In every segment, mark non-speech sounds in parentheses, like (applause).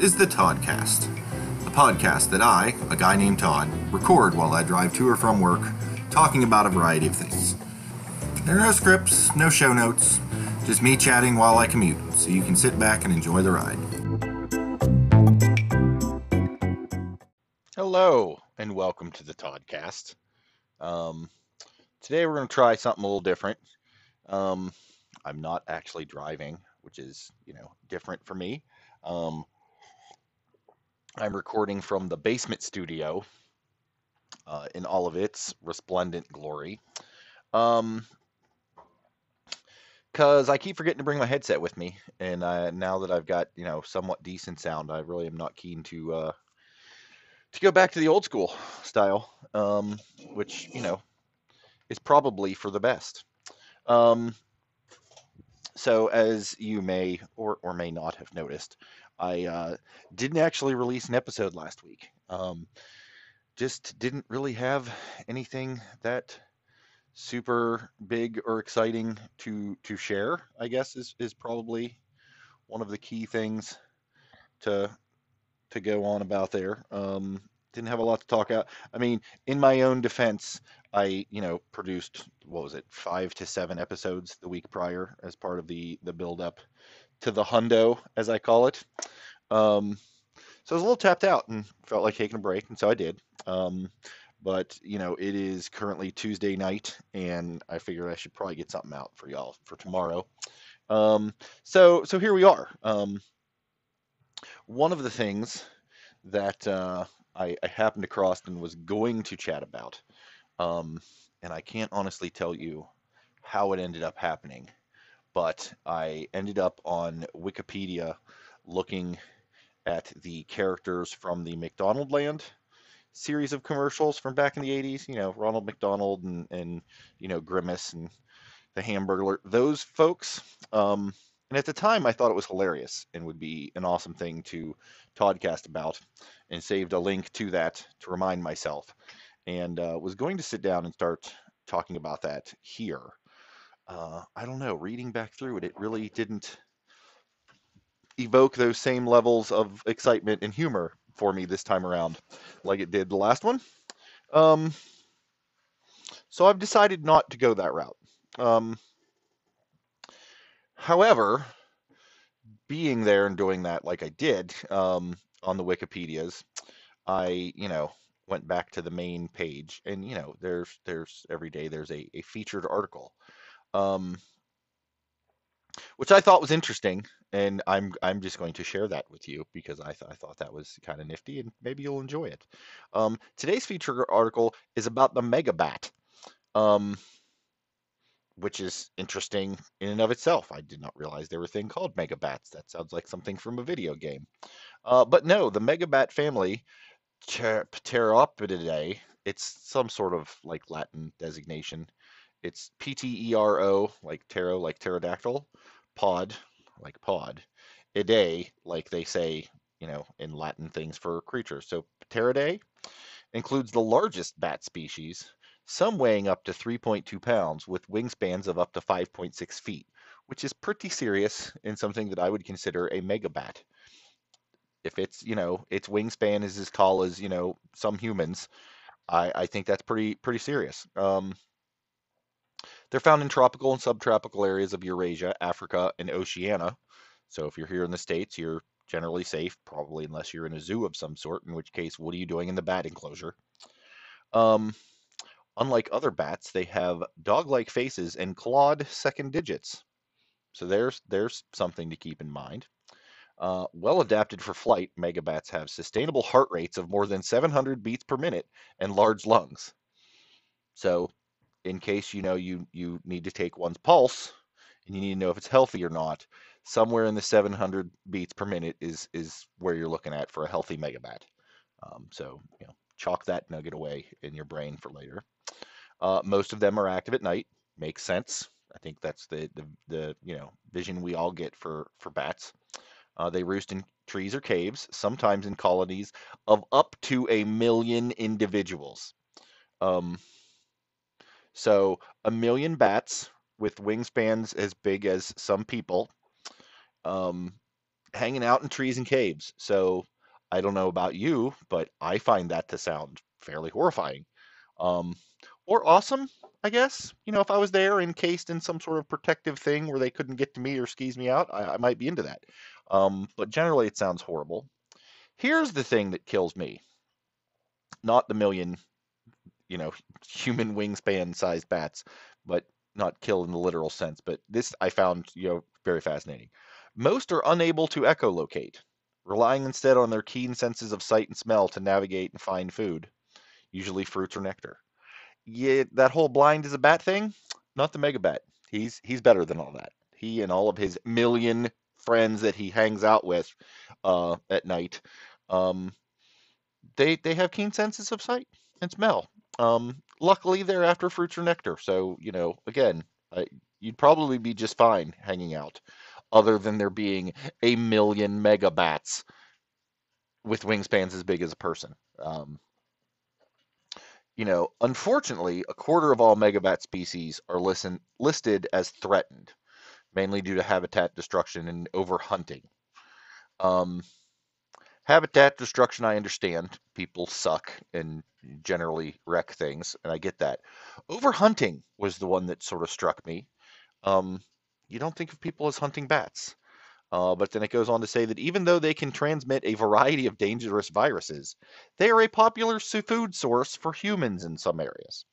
is the Toddcast, a podcast that I, a guy named Todd, record while I drive to or from work, talking about a variety of things. There are no scripts, no show notes, just me chatting while I commute, so you can sit back and enjoy the ride. Hello, and welcome to the Toddcast. Um, today we're going to try something a little different. Um, I'm not actually driving, which is, you know, different for me. Um, I'm recording from the basement studio uh, in all of its resplendent glory. Um, because I keep forgetting to bring my headset with me, and now that I've got you know somewhat decent sound, I really am not keen to uh, to go back to the old school style, um, which you know is probably for the best. Um, so, as you may or or may not have noticed, I uh, didn't actually release an episode last week. Um, just didn't really have anything that super big or exciting to to share. I guess is is probably one of the key things to to go on about there. Um, didn't have a lot to talk about. I mean, in my own defense, I you know produced what was it five to seven episodes the week prior as part of the the build up to the hundo as I call it. Um, so I was a little tapped out and felt like taking a break, and so I did. Um, but you know, it is currently Tuesday night, and I figured I should probably get something out for y'all for tomorrow. Um, so so here we are. Um, one of the things that uh, I, I happened across and was going to chat about, um, and I can't honestly tell you how it ended up happening, but I ended up on Wikipedia looking at the characters from the McDonald Land series of commercials from back in the 80s, you know, Ronald McDonald and, and you know, Grimace and the Hamburglar, those folks. Um, and at the time, I thought it was hilarious and would be an awesome thing to Toddcast about, and saved a link to that to remind myself, and uh, was going to sit down and start talking about that here. Uh, I don't know, reading back through it, it really didn't evoke those same levels of excitement and humor for me this time around, like it did the last one. Um, so I've decided not to go that route. Um, however, being there and doing that like I did um, on the Wikipedias, I, you know, went back to the main page and, you know, there's, there's every day there's a, a featured article. Um, which I thought was interesting, and I'm I'm just going to share that with you because I, th- I thought that was kind of nifty, and maybe you'll enjoy it. Um, today's feature article is about the Megabat, um, which is interesting in and of itself. I did not realize there were a thing called Megabats. That sounds like something from a video game. Uh, but no, the Megabat family, Pteropodidae, it's some sort of like Latin designation. It's P T E R O, like ptero, like pterodactyl, pod, like pod, idae, like they say, you know, in Latin things for creatures. So Pteridae includes the largest bat species, some weighing up to 3.2 pounds with wingspans of up to 5.6 feet, which is pretty serious and something that I would consider a megabat. If it's, you know, its wingspan is as tall as, you know, some humans, I, I think that's pretty pretty serious. Um, they're found in tropical and subtropical areas of Eurasia, Africa, and Oceania. So if you're here in the States, you're generally safe, probably unless you're in a zoo of some sort, in which case, what are you doing in the bat enclosure? Um, unlike other bats, they have dog-like faces and clawed second digits. So there's there's something to keep in mind. Uh, well adapted for flight, megabats have sustainable heart rates of more than 700 beats per minute and large lungs. So in case you know you you need to take one's pulse and you need to know if it's healthy or not somewhere in the 700 beats per minute is is where you're looking at for a healthy megabat um, so you know chalk that nugget away in your brain for later. Uh, most of them are active at night. Makes sense. I think that's the the, the you know vision we all get for for bats. Uh, they roost in trees or caves sometimes in colonies of up to a million individuals. Um, so a million bats with wingspans as big as some people um, hanging out in trees and caves. So I don't know about you, but I find that to sound fairly horrifying. Um, or awesome, I guess. You know, if I was there encased in some sort of protective thing where they couldn't get to me or skis me out, I, I might be into that. Um, but generally, it sounds horrible. Here's the thing that kills me not the million, you know, human wingspan sized bats, but not kill in the literal sense. But this I found, you know, very fascinating. Most are unable to echolocate, relying instead on their keen senses of sight and smell to navigate and find food, usually fruits or nectar. Yeah, that whole blind is a bat thing, not the megabat. He's he's better than all that. He and all of his million friends that he hangs out with uh, at night, um, they they have keen senses of sight and smell. Um, luckily, they're after fruits or nectar, so you know, again, uh, you'd probably be just fine hanging out, other than there being a million megabats with wingspans as big as a person. Um, you know, unfortunately, a quarter of all megabat species are listen, listed as threatened, mainly due to habitat destruction and overhunting. Um, habitat destruction, I understand. People suck and generally wreck things, and I get that. Overhunting was the one that sort of struck me. Um, you don't think of people as hunting bats. Uh, but then it goes on to say that even though they can transmit a variety of dangerous viruses, they are a popular food source for humans in some areas.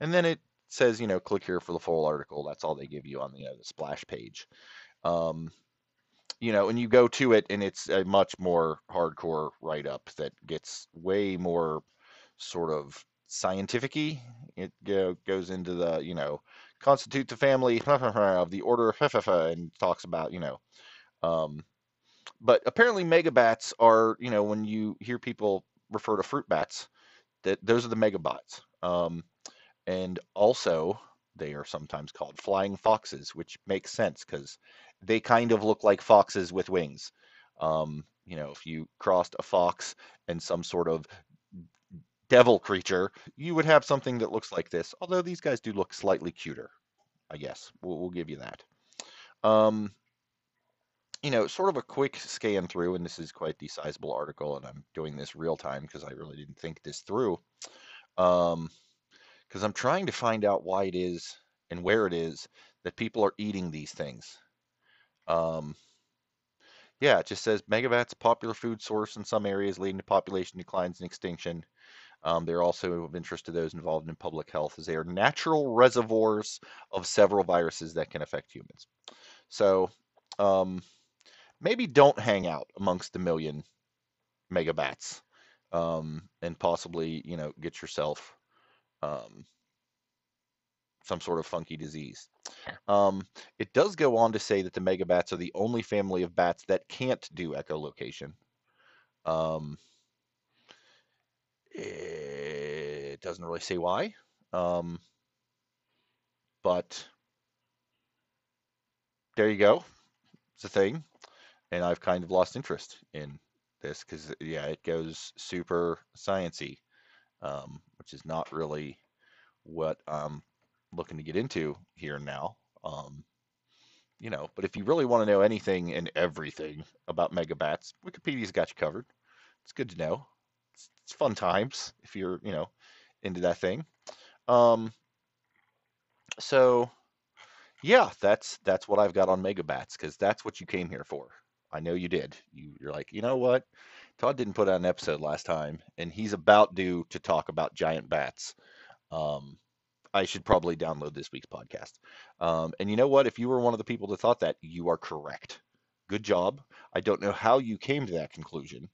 And then it says, you know, click here for the full article. That's all they give you on the, uh, the splash page. Um, you know, and you go to it, and it's a much more hardcore write up that gets way more sort of scientific It go, goes into the, you know, constitute the family (laughs) of the order (laughs) and talks about, you know, um, but apparently, megabats are, you know, when you hear people refer to fruit bats, that those are the megabats. Um, and also, they are sometimes called flying foxes, which makes sense because they kind of look like foxes with wings. Um, you know, if you crossed a fox and some sort of devil creature, you would have something that looks like this. Although these guys do look slightly cuter, I guess. We'll, we'll give you that. Um, you know, sort of a quick scan through, and this is quite the sizable article, and I'm doing this real time because I really didn't think this through. Um, because I'm trying to find out why it is and where it is that people are eating these things. Um, yeah, it just says megabats popular food source in some areas, leading to population declines and extinction. Um, they're also of interest to those involved in public health as they are natural reservoirs of several viruses that can affect humans. So, um, maybe don't hang out amongst the million megabats um, and possibly, you know, get yourself um, some sort of funky disease. Um, it does go on to say that the megabats are the only family of bats that can't do echolocation. Um, it doesn't really say why, um, but there you go. It's a thing and I've kind of lost interest in this because yeah, it goes super sciency, um, which is not really what I'm looking to get into here and now. Um, you know, but if you really want to know anything and everything about megabats, Wikipedia's got you covered. It's good to know. It's, it's fun times if you're, you know, into that thing. Um, so yeah, that's that's what I've got on megabats because that's what you came here for. I know you did. You, you're like, you know what? Todd didn't put out an episode last time, and he's about due to talk about giant bats. Um, I should probably download this week's podcast. Um, and you know what? If you were one of the people that thought that, you are correct. Good job. I don't know how you came to that conclusion,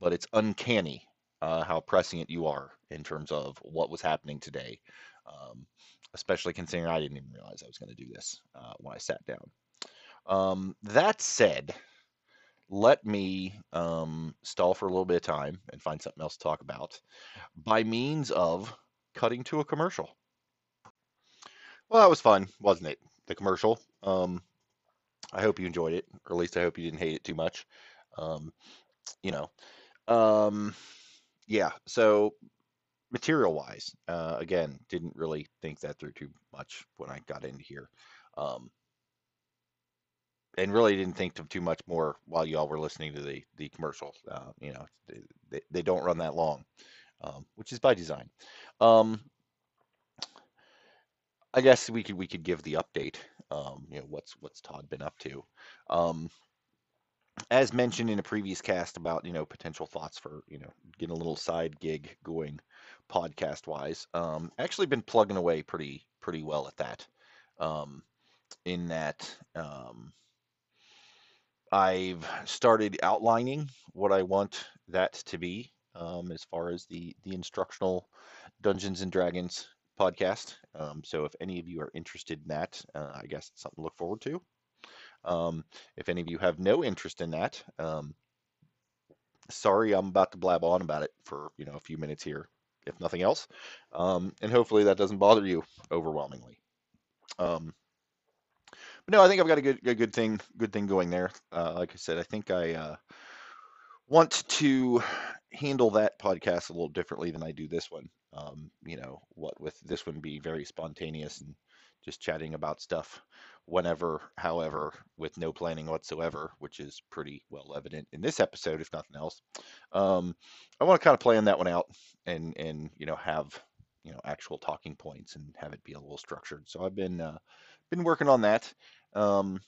but it's uncanny uh, how prescient you are in terms of what was happening today, um, especially considering I didn't even realize I was going to do this uh, when I sat down. Um, that said, let me um, stall for a little bit of time and find something else to talk about by means of cutting to a commercial. Well, that was fun, wasn't it? The commercial. Um, I hope you enjoyed it, or at least I hope you didn't hate it too much. Um, you know, um, yeah. So, material wise, uh, again, didn't really think that through too much when I got into here. Um, and really didn't think of too much more while y'all were listening to the the commercial. Uh, you know, they, they don't run that long, um, which is by design. Um, I guess we could we could give the update. Um, you know, what's what's Todd been up to? Um, as mentioned in a previous cast about you know potential thoughts for you know getting a little side gig going podcast wise um actually been plugging away pretty pretty well at that um in that um I've started outlining what I want that to be um as far as the the instructional Dungeons and Dragons podcast um so if any of you are interested in that uh, I guess it's something to look forward to um, if any of you have no interest in that, um, sorry, I'm about to blab on about it for you know a few minutes here, if nothing else, um, and hopefully that doesn't bother you overwhelmingly. Um, but no, I think I've got a good a good thing good thing going there. Uh, like I said, I think I uh, want to handle that podcast a little differently than I do this one. Um, you know, what with this one be very spontaneous and just chatting about stuff whenever, however, with no planning whatsoever, which is pretty well evident in this episode, if nothing else. Um, I want to kind of plan that one out and and you know have you know actual talking points and have it be a little structured. So I've been uh, been working on that. Um,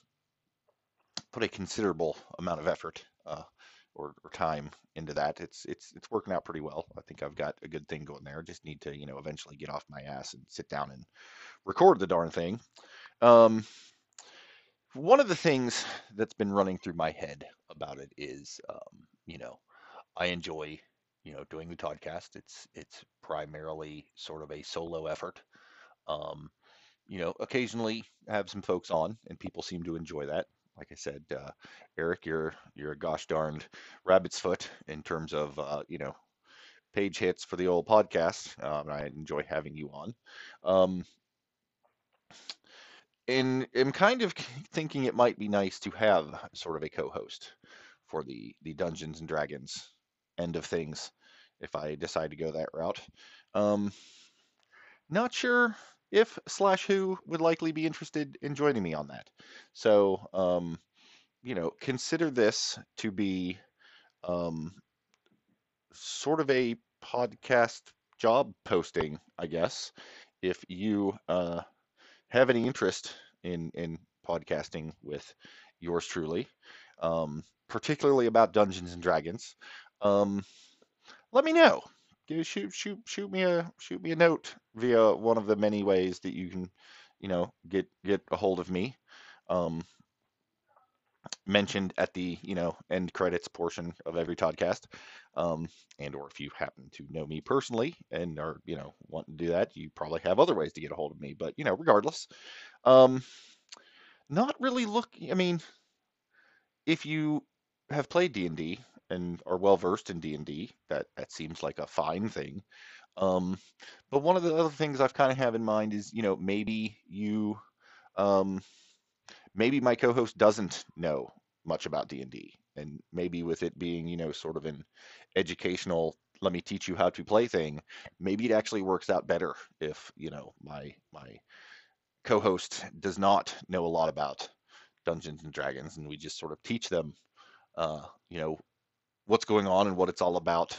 put a considerable amount of effort uh, or, or, time into that. It's it's it's working out pretty well. I think I've got a good thing going there. I just need to you know eventually get off my ass and sit down and record the darn thing. Um, one of the things that's been running through my head about it is, um, you know, I enjoy, you know, doing the podcast. It's it's primarily sort of a solo effort. Um, you know, occasionally have some folks on, and people seem to enjoy that. Like I said, uh, Eric, you're you're a gosh darned rabbit's foot in terms of uh, you know page hits for the old podcast. Um, I enjoy having you on. Um, and am kind of thinking it might be nice to have sort of a co-host for the the Dungeons and Dragons end of things if I decide to go that route. Um, not sure if slash who would likely be interested in joining me on that. So, um, you know, consider this to be um, sort of a podcast job posting, I guess. If you uh, have any interest in in podcasting with yours truly, um, particularly about Dungeons and Dragons, um, let me know. Shoot shoot shoot me a shoot me a note via one of the many ways that you can, you know, get get a hold of me. Um, mentioned at the you know end credits portion of every podcast um, and or if you happen to know me personally and are you know want to do that you probably have other ways to get a hold of me but you know regardless um, not really look i mean if you have played d&d and are well versed in d&d that that seems like a fine thing. Um, but one of the other things i've kind of have in mind is you know maybe you um, maybe my co-host doesn't know much about D&D and maybe with it being, you know, sort of an educational let me teach you how to play thing, maybe it actually works out better if, you know, my my co-host does not know a lot about Dungeons and Dragons and we just sort of teach them uh, you know, what's going on and what it's all about,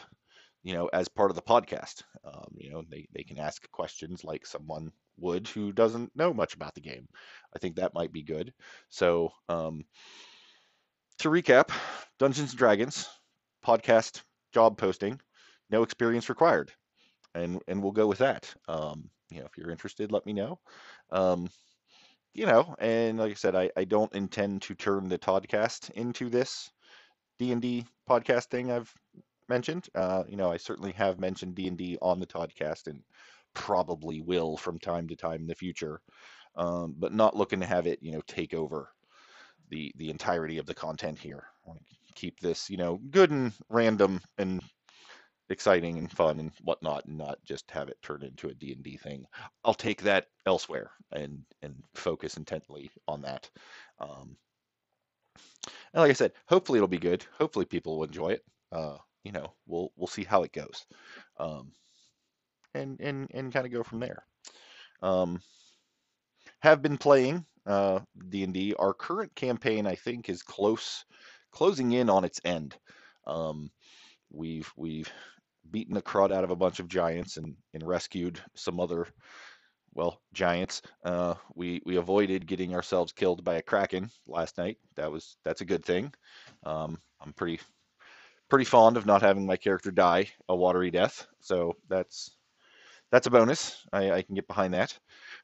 you know, as part of the podcast. Um, you know, they, they can ask questions like someone would who doesn't know much about the game. I think that might be good. So, um, to recap, Dungeons and Dragons podcast job posting, no experience required, and and we'll go with that. Um, you know, if you're interested, let me know. Um, you know, and like I said, I, I don't intend to turn the Toddcast into this D and D podcast thing I've mentioned. Uh, you know, I certainly have mentioned D and D on the Toddcast and probably will from time to time in the future, um, but not looking to have it, you know, take over the the entirety of the content here. I want to keep this, you know, good and random and exciting and fun and whatnot, and not just have it turn into a D and D thing. I'll take that elsewhere and and focus intently on that. Um, and like I said, hopefully it'll be good. Hopefully people will enjoy it. Uh, you know, we'll we'll see how it goes. Um, and and and kind of go from there. Um, have been playing uh, D&D. Our current campaign, I think, is close, closing in on its end. Um, we've we've beaten the crud out of a bunch of giants and, and rescued some other well giants. Uh, we we avoided getting ourselves killed by a kraken last night. That was that's a good thing. Um, I'm pretty pretty fond of not having my character die a watery death, so that's that's a bonus. I, I can get behind that.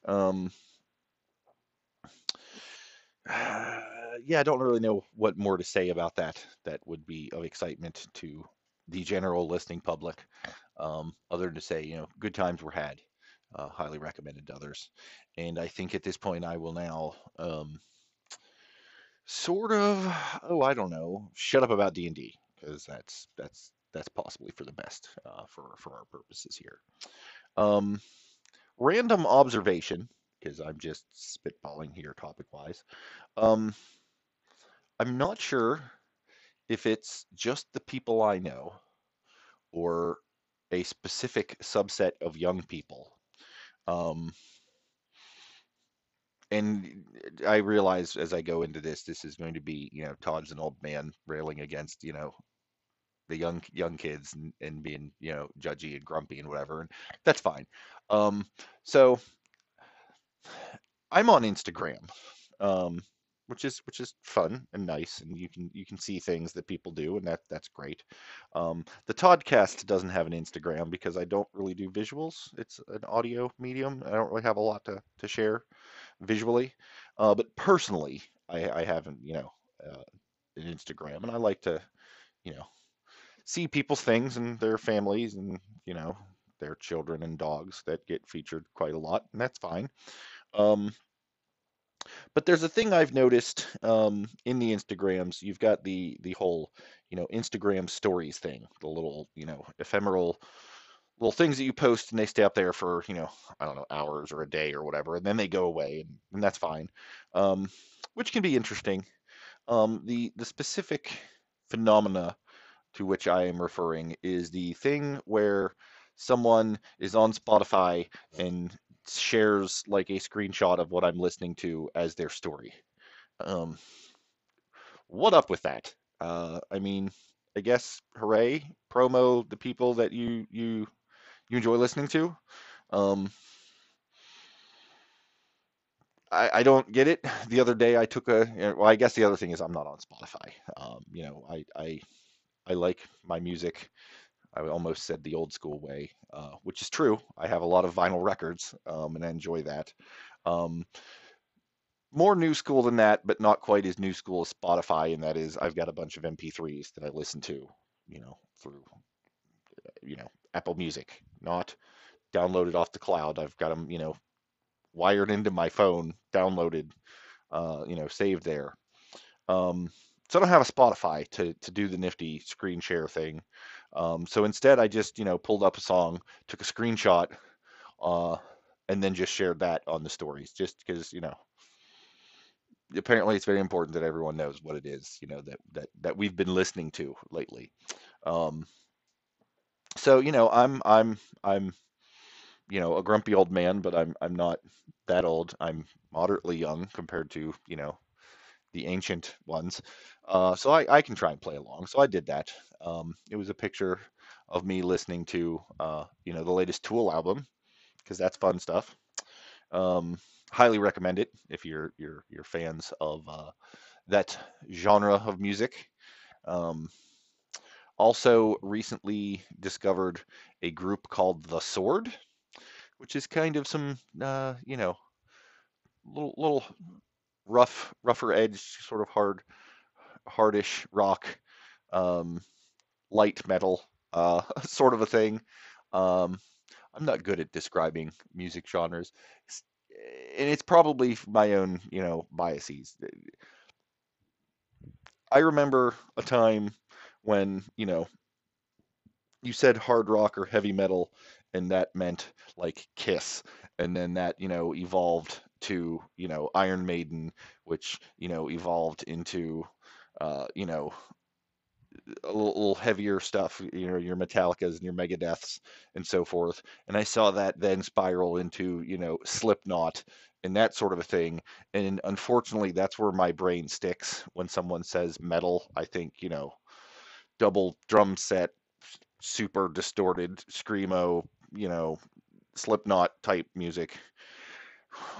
Um, (sighs) yeah, I don't really know what more to say about that. That would be of excitement to the general listening public, um, other than to say, you know, good times were had. Uh, highly recommended to others. And I think at this point, I will now um, sort of, oh, I don't know, shut up about D and D because that's that's that's possibly for the best uh, for for our purposes here. Um, random observation, because I'm just spitballing here topic wise. Um, I'm not sure if it's just the people I know or a specific subset of young people. Um, and I realize as I go into this, this is going to be, you know, Todd's an old man railing against, you know, the young young kids and, and being, you know, judgy and grumpy and whatever, and that's fine. Um, so I'm on Instagram. Um, which is which is fun and nice, and you can you can see things that people do, and that that's great. Um, the Toddcast doesn't have an Instagram because I don't really do visuals. It's an audio medium. I don't really have a lot to to share visually, uh, but personally, I, I haven't you know uh, an Instagram, and I like to you know see people's things and their families and you know their children and dogs that get featured quite a lot, and that's fine. Um, but there's a thing I've noticed um, in the Instagrams. You've got the the whole, you know, Instagram stories thing, the little, you know, ephemeral little things that you post and they stay up there for, you know, I don't know, hours or a day or whatever, and then they go away, and, and that's fine, um, which can be interesting. Um, the the specific phenomena to which I am referring is the thing where someone is on Spotify and shares like a screenshot of what I'm listening to as their story. Um, what up with that? Uh, I mean, I guess hooray, promo the people that you you you enjoy listening to. Um, I, I don't get it. (laughs) The other day I took a well, I guess the other thing is I'm not on Spotify. Um, you know, I I I like my music I almost said the old school way, uh, which is true. I have a lot of vinyl records um, and I enjoy that. Um, more new school than that, but not quite as new school as Spotify. And that is, I've got a bunch of MP3s that I listen to, you know, through, you know, Apple Music, not downloaded off the cloud. I've got them, you know, wired into my phone, downloaded, uh, you know, saved there. Um, so I don't have a Spotify to to do the nifty screen share thing. Um, so instead, I just you know pulled up a song, took a screenshot, uh, and then just shared that on the stories, just because you know. Apparently, it's very important that everyone knows what it is, you know, that that that we've been listening to lately. Um, so you know, I'm I'm I'm you know a grumpy old man, but I'm I'm not that old. I'm moderately young compared to you know the ancient ones. Uh, so I, I can try and play along. So I did that. Um, it was a picture of me listening to, uh, you know, the latest Tool album because that's fun stuff. Um, highly recommend it if you're you're you're fans of uh, that genre of music. Um, also, recently discovered a group called The Sword, which is kind of some, uh, you know, little little rough, rougher edge, sort of hard, hardish rock, um, light metal, uh, (laughs) sort of a thing. Um, I'm not good at describing music genres, and it's probably my own, you know, biases. I remember a time when, you know, you said hard rock or heavy metal, and that meant like Kiss, and then that, you know, evolved to you know Iron Maiden, which you know evolved into uh, you know a little, little, heavier stuff, you know, your Metallicas and your Megadeths and so forth. And I saw that then spiral into, you know, Slipknot and that sort of a thing. And unfortunately, that's where my brain sticks when someone says metal. I think, you know, double drum set, super distorted, screamo, you know, Slipknot type music,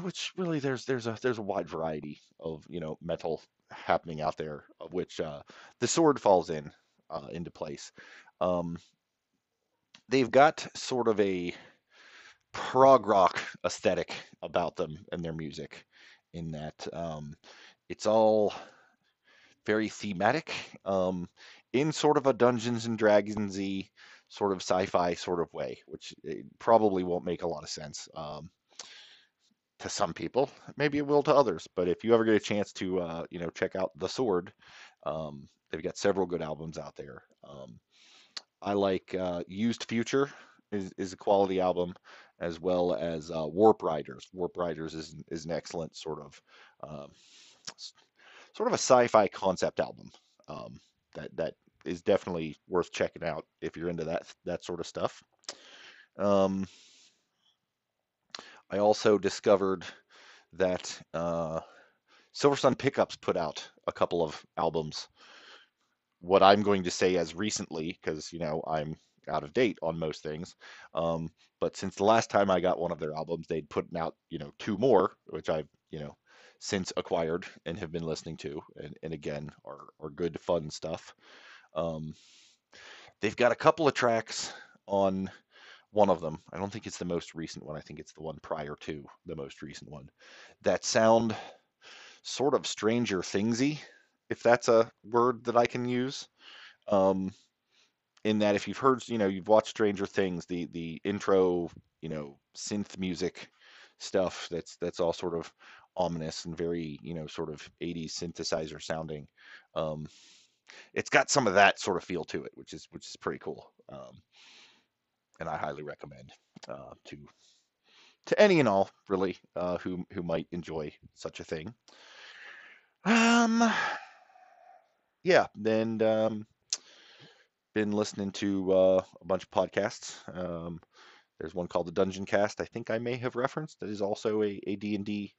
which really there's there's a there's a wide variety of you know metal happening out there, of which uh, the sword falls in uh, into place. Um, they've got sort of a prog rock aesthetic about them and their music, in that um, it's all very thematic, um, in sort of a Dungeons and Dragonsy sort of sci-fi sort of way, which eh, probably won't make a lot of sense um, to some people. Maybe it will to others. But if you ever get a chance to, uh, you know, check out The Sword, um, they've got several good albums out there. Um, I like uh, Used Future is, is a quality album, as well as uh, Warp Riders. Warp Riders is is an excellent sort of um, sort of a sci-fi concept album um, that that is definitely worth checking out if you're into that that sort of stuff. Um, I also discovered that uh, Silversun Pickups put out a couple of albums. What I'm going to say as recently, because you know I'm out of date on most things, um, but since the last time I got one of their albums, they'd put out you know two more, which I've you know since acquired and have been listening to, and, and again are are good fun stuff. Um, they've got a couple of tracks on one of them. I don't think it's the most recent one. I think it's the one prior to the most recent one. That sound sort of Stranger Thingsy, if that's a word that I can use. Um, in that, if you've heard, you know, you've watched Stranger Things, the the intro, you know, synth music stuff that's that's all sort of ominous and very, you know, sort of 80s synthesizer sounding. Um, it's got some of that sort of feel to it, which is which is pretty cool. Um, and I highly recommend uh, to to any and all really uh, who who might enjoy such a thing. Um, yeah, and um, been listening to uh, a bunch of podcasts. Um, there's one called the Dungeon Cast. I think I may have referenced. That is also a a D and D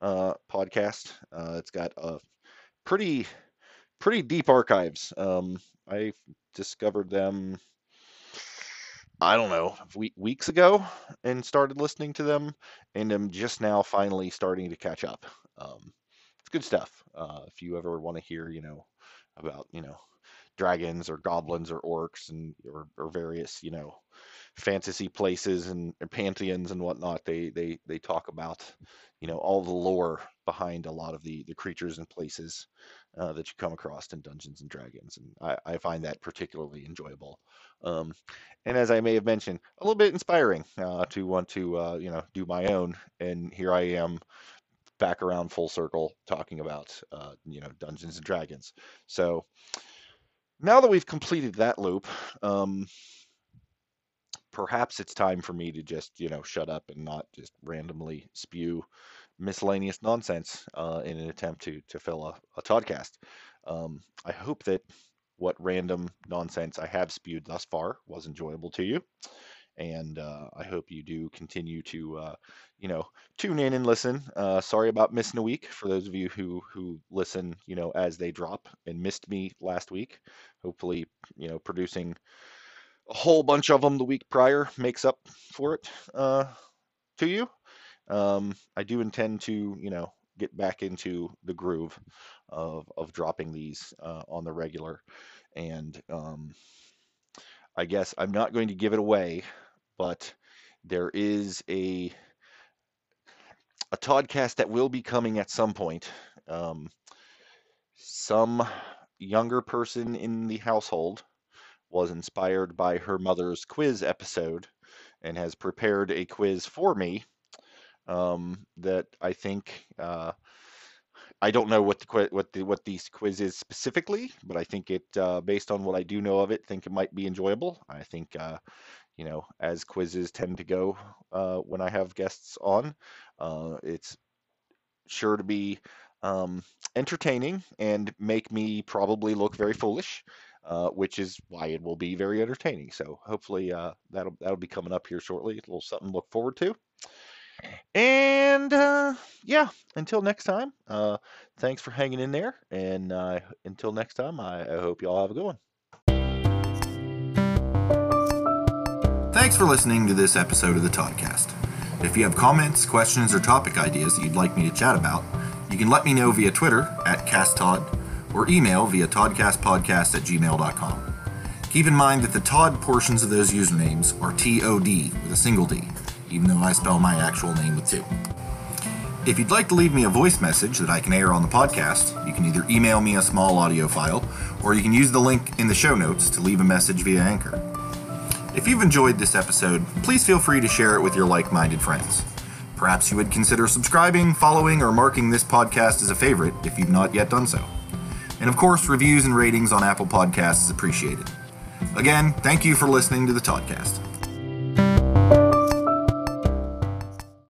uh, podcast. Uh, it's got a pretty pretty deep archives. Um, I discovered them, I don't know, weeks ago and started listening to them, and am just now finally starting to catch up. Um, it's good stuff. Uh, if you ever want to hear, you know, about you know dragons or goblins or orcs and or, or various you know fantasy places and, and, pantheons and whatnot they they they talk about you know all the lore behind a lot of the the creatures and places uh, that you come across in Dungeons and Dragons, and I, I find that particularly enjoyable. Um, and as I may have mentioned, a little bit inspiring uh, to want to uh, you know do my own. And here I am, back around full circle talking about uh, you know Dungeons and Dragons. So now that we've completed that loop. Um, perhaps it's time for me to just you know shut up and not just randomly spew miscellaneous nonsense uh, in an attempt to to fill a, a Toddcast. Um, I hope that what random nonsense I have spewed thus far was enjoyable to you, and uh, I hope you do continue to uh, you know tune in and listen. Uh, sorry about missing a week for those of you who who listen you know as they drop and missed me last week. Hopefully you know producing a whole bunch of them the week prior makes up for it uh, to you. Um, I do intend to, you know, get back into the groove of of dropping these uh, on the regular, and um, I guess I'm not going to give it away, but there is a a Toddcast that will be coming at some point. Um, some younger person in the household was inspired by her mother's quiz episode and has prepared a quiz for me um, that I think uh, I don't know what the what the what these quiz is specifically, but I think it uh, based on what I do know of it, think it might be enjoyable. I think uh, you know as quizzes tend to go uh, when I have guests on, uh, it's sure to be um, entertaining and make me probably look very foolish. Uh, which is why it will be very entertaining. So hopefully uh, that'll that'll be coming up here shortly. A little something to look forward to. And uh, yeah, until next time, uh, thanks for hanging in there. And uh, until next time, I, I hope you all have a good one. Thanks for listening to this episode of the Toddcast. If you have comments, questions, or topic ideas that you'd like me to chat about, you can let me know via Twitter at CastTod or email via todcastpodcast at gmail.com. Keep in mind that the Todd portions of those usernames are T-O-D with a single D, even though I spell my actual name with two. If you'd like to leave me a voice message that I can air on the podcast, you can either email me a small audio file or you can use the link in the show notes to leave a message via Anchor. If you've enjoyed this episode, please feel free to share it with your like minded friends. Perhaps you would consider subscribing, following, or marking this podcast as a favorite if you've not yet done so. And of course, reviews and ratings on Apple Podcasts is appreciated. Again, thank you for listening to the Toddcast.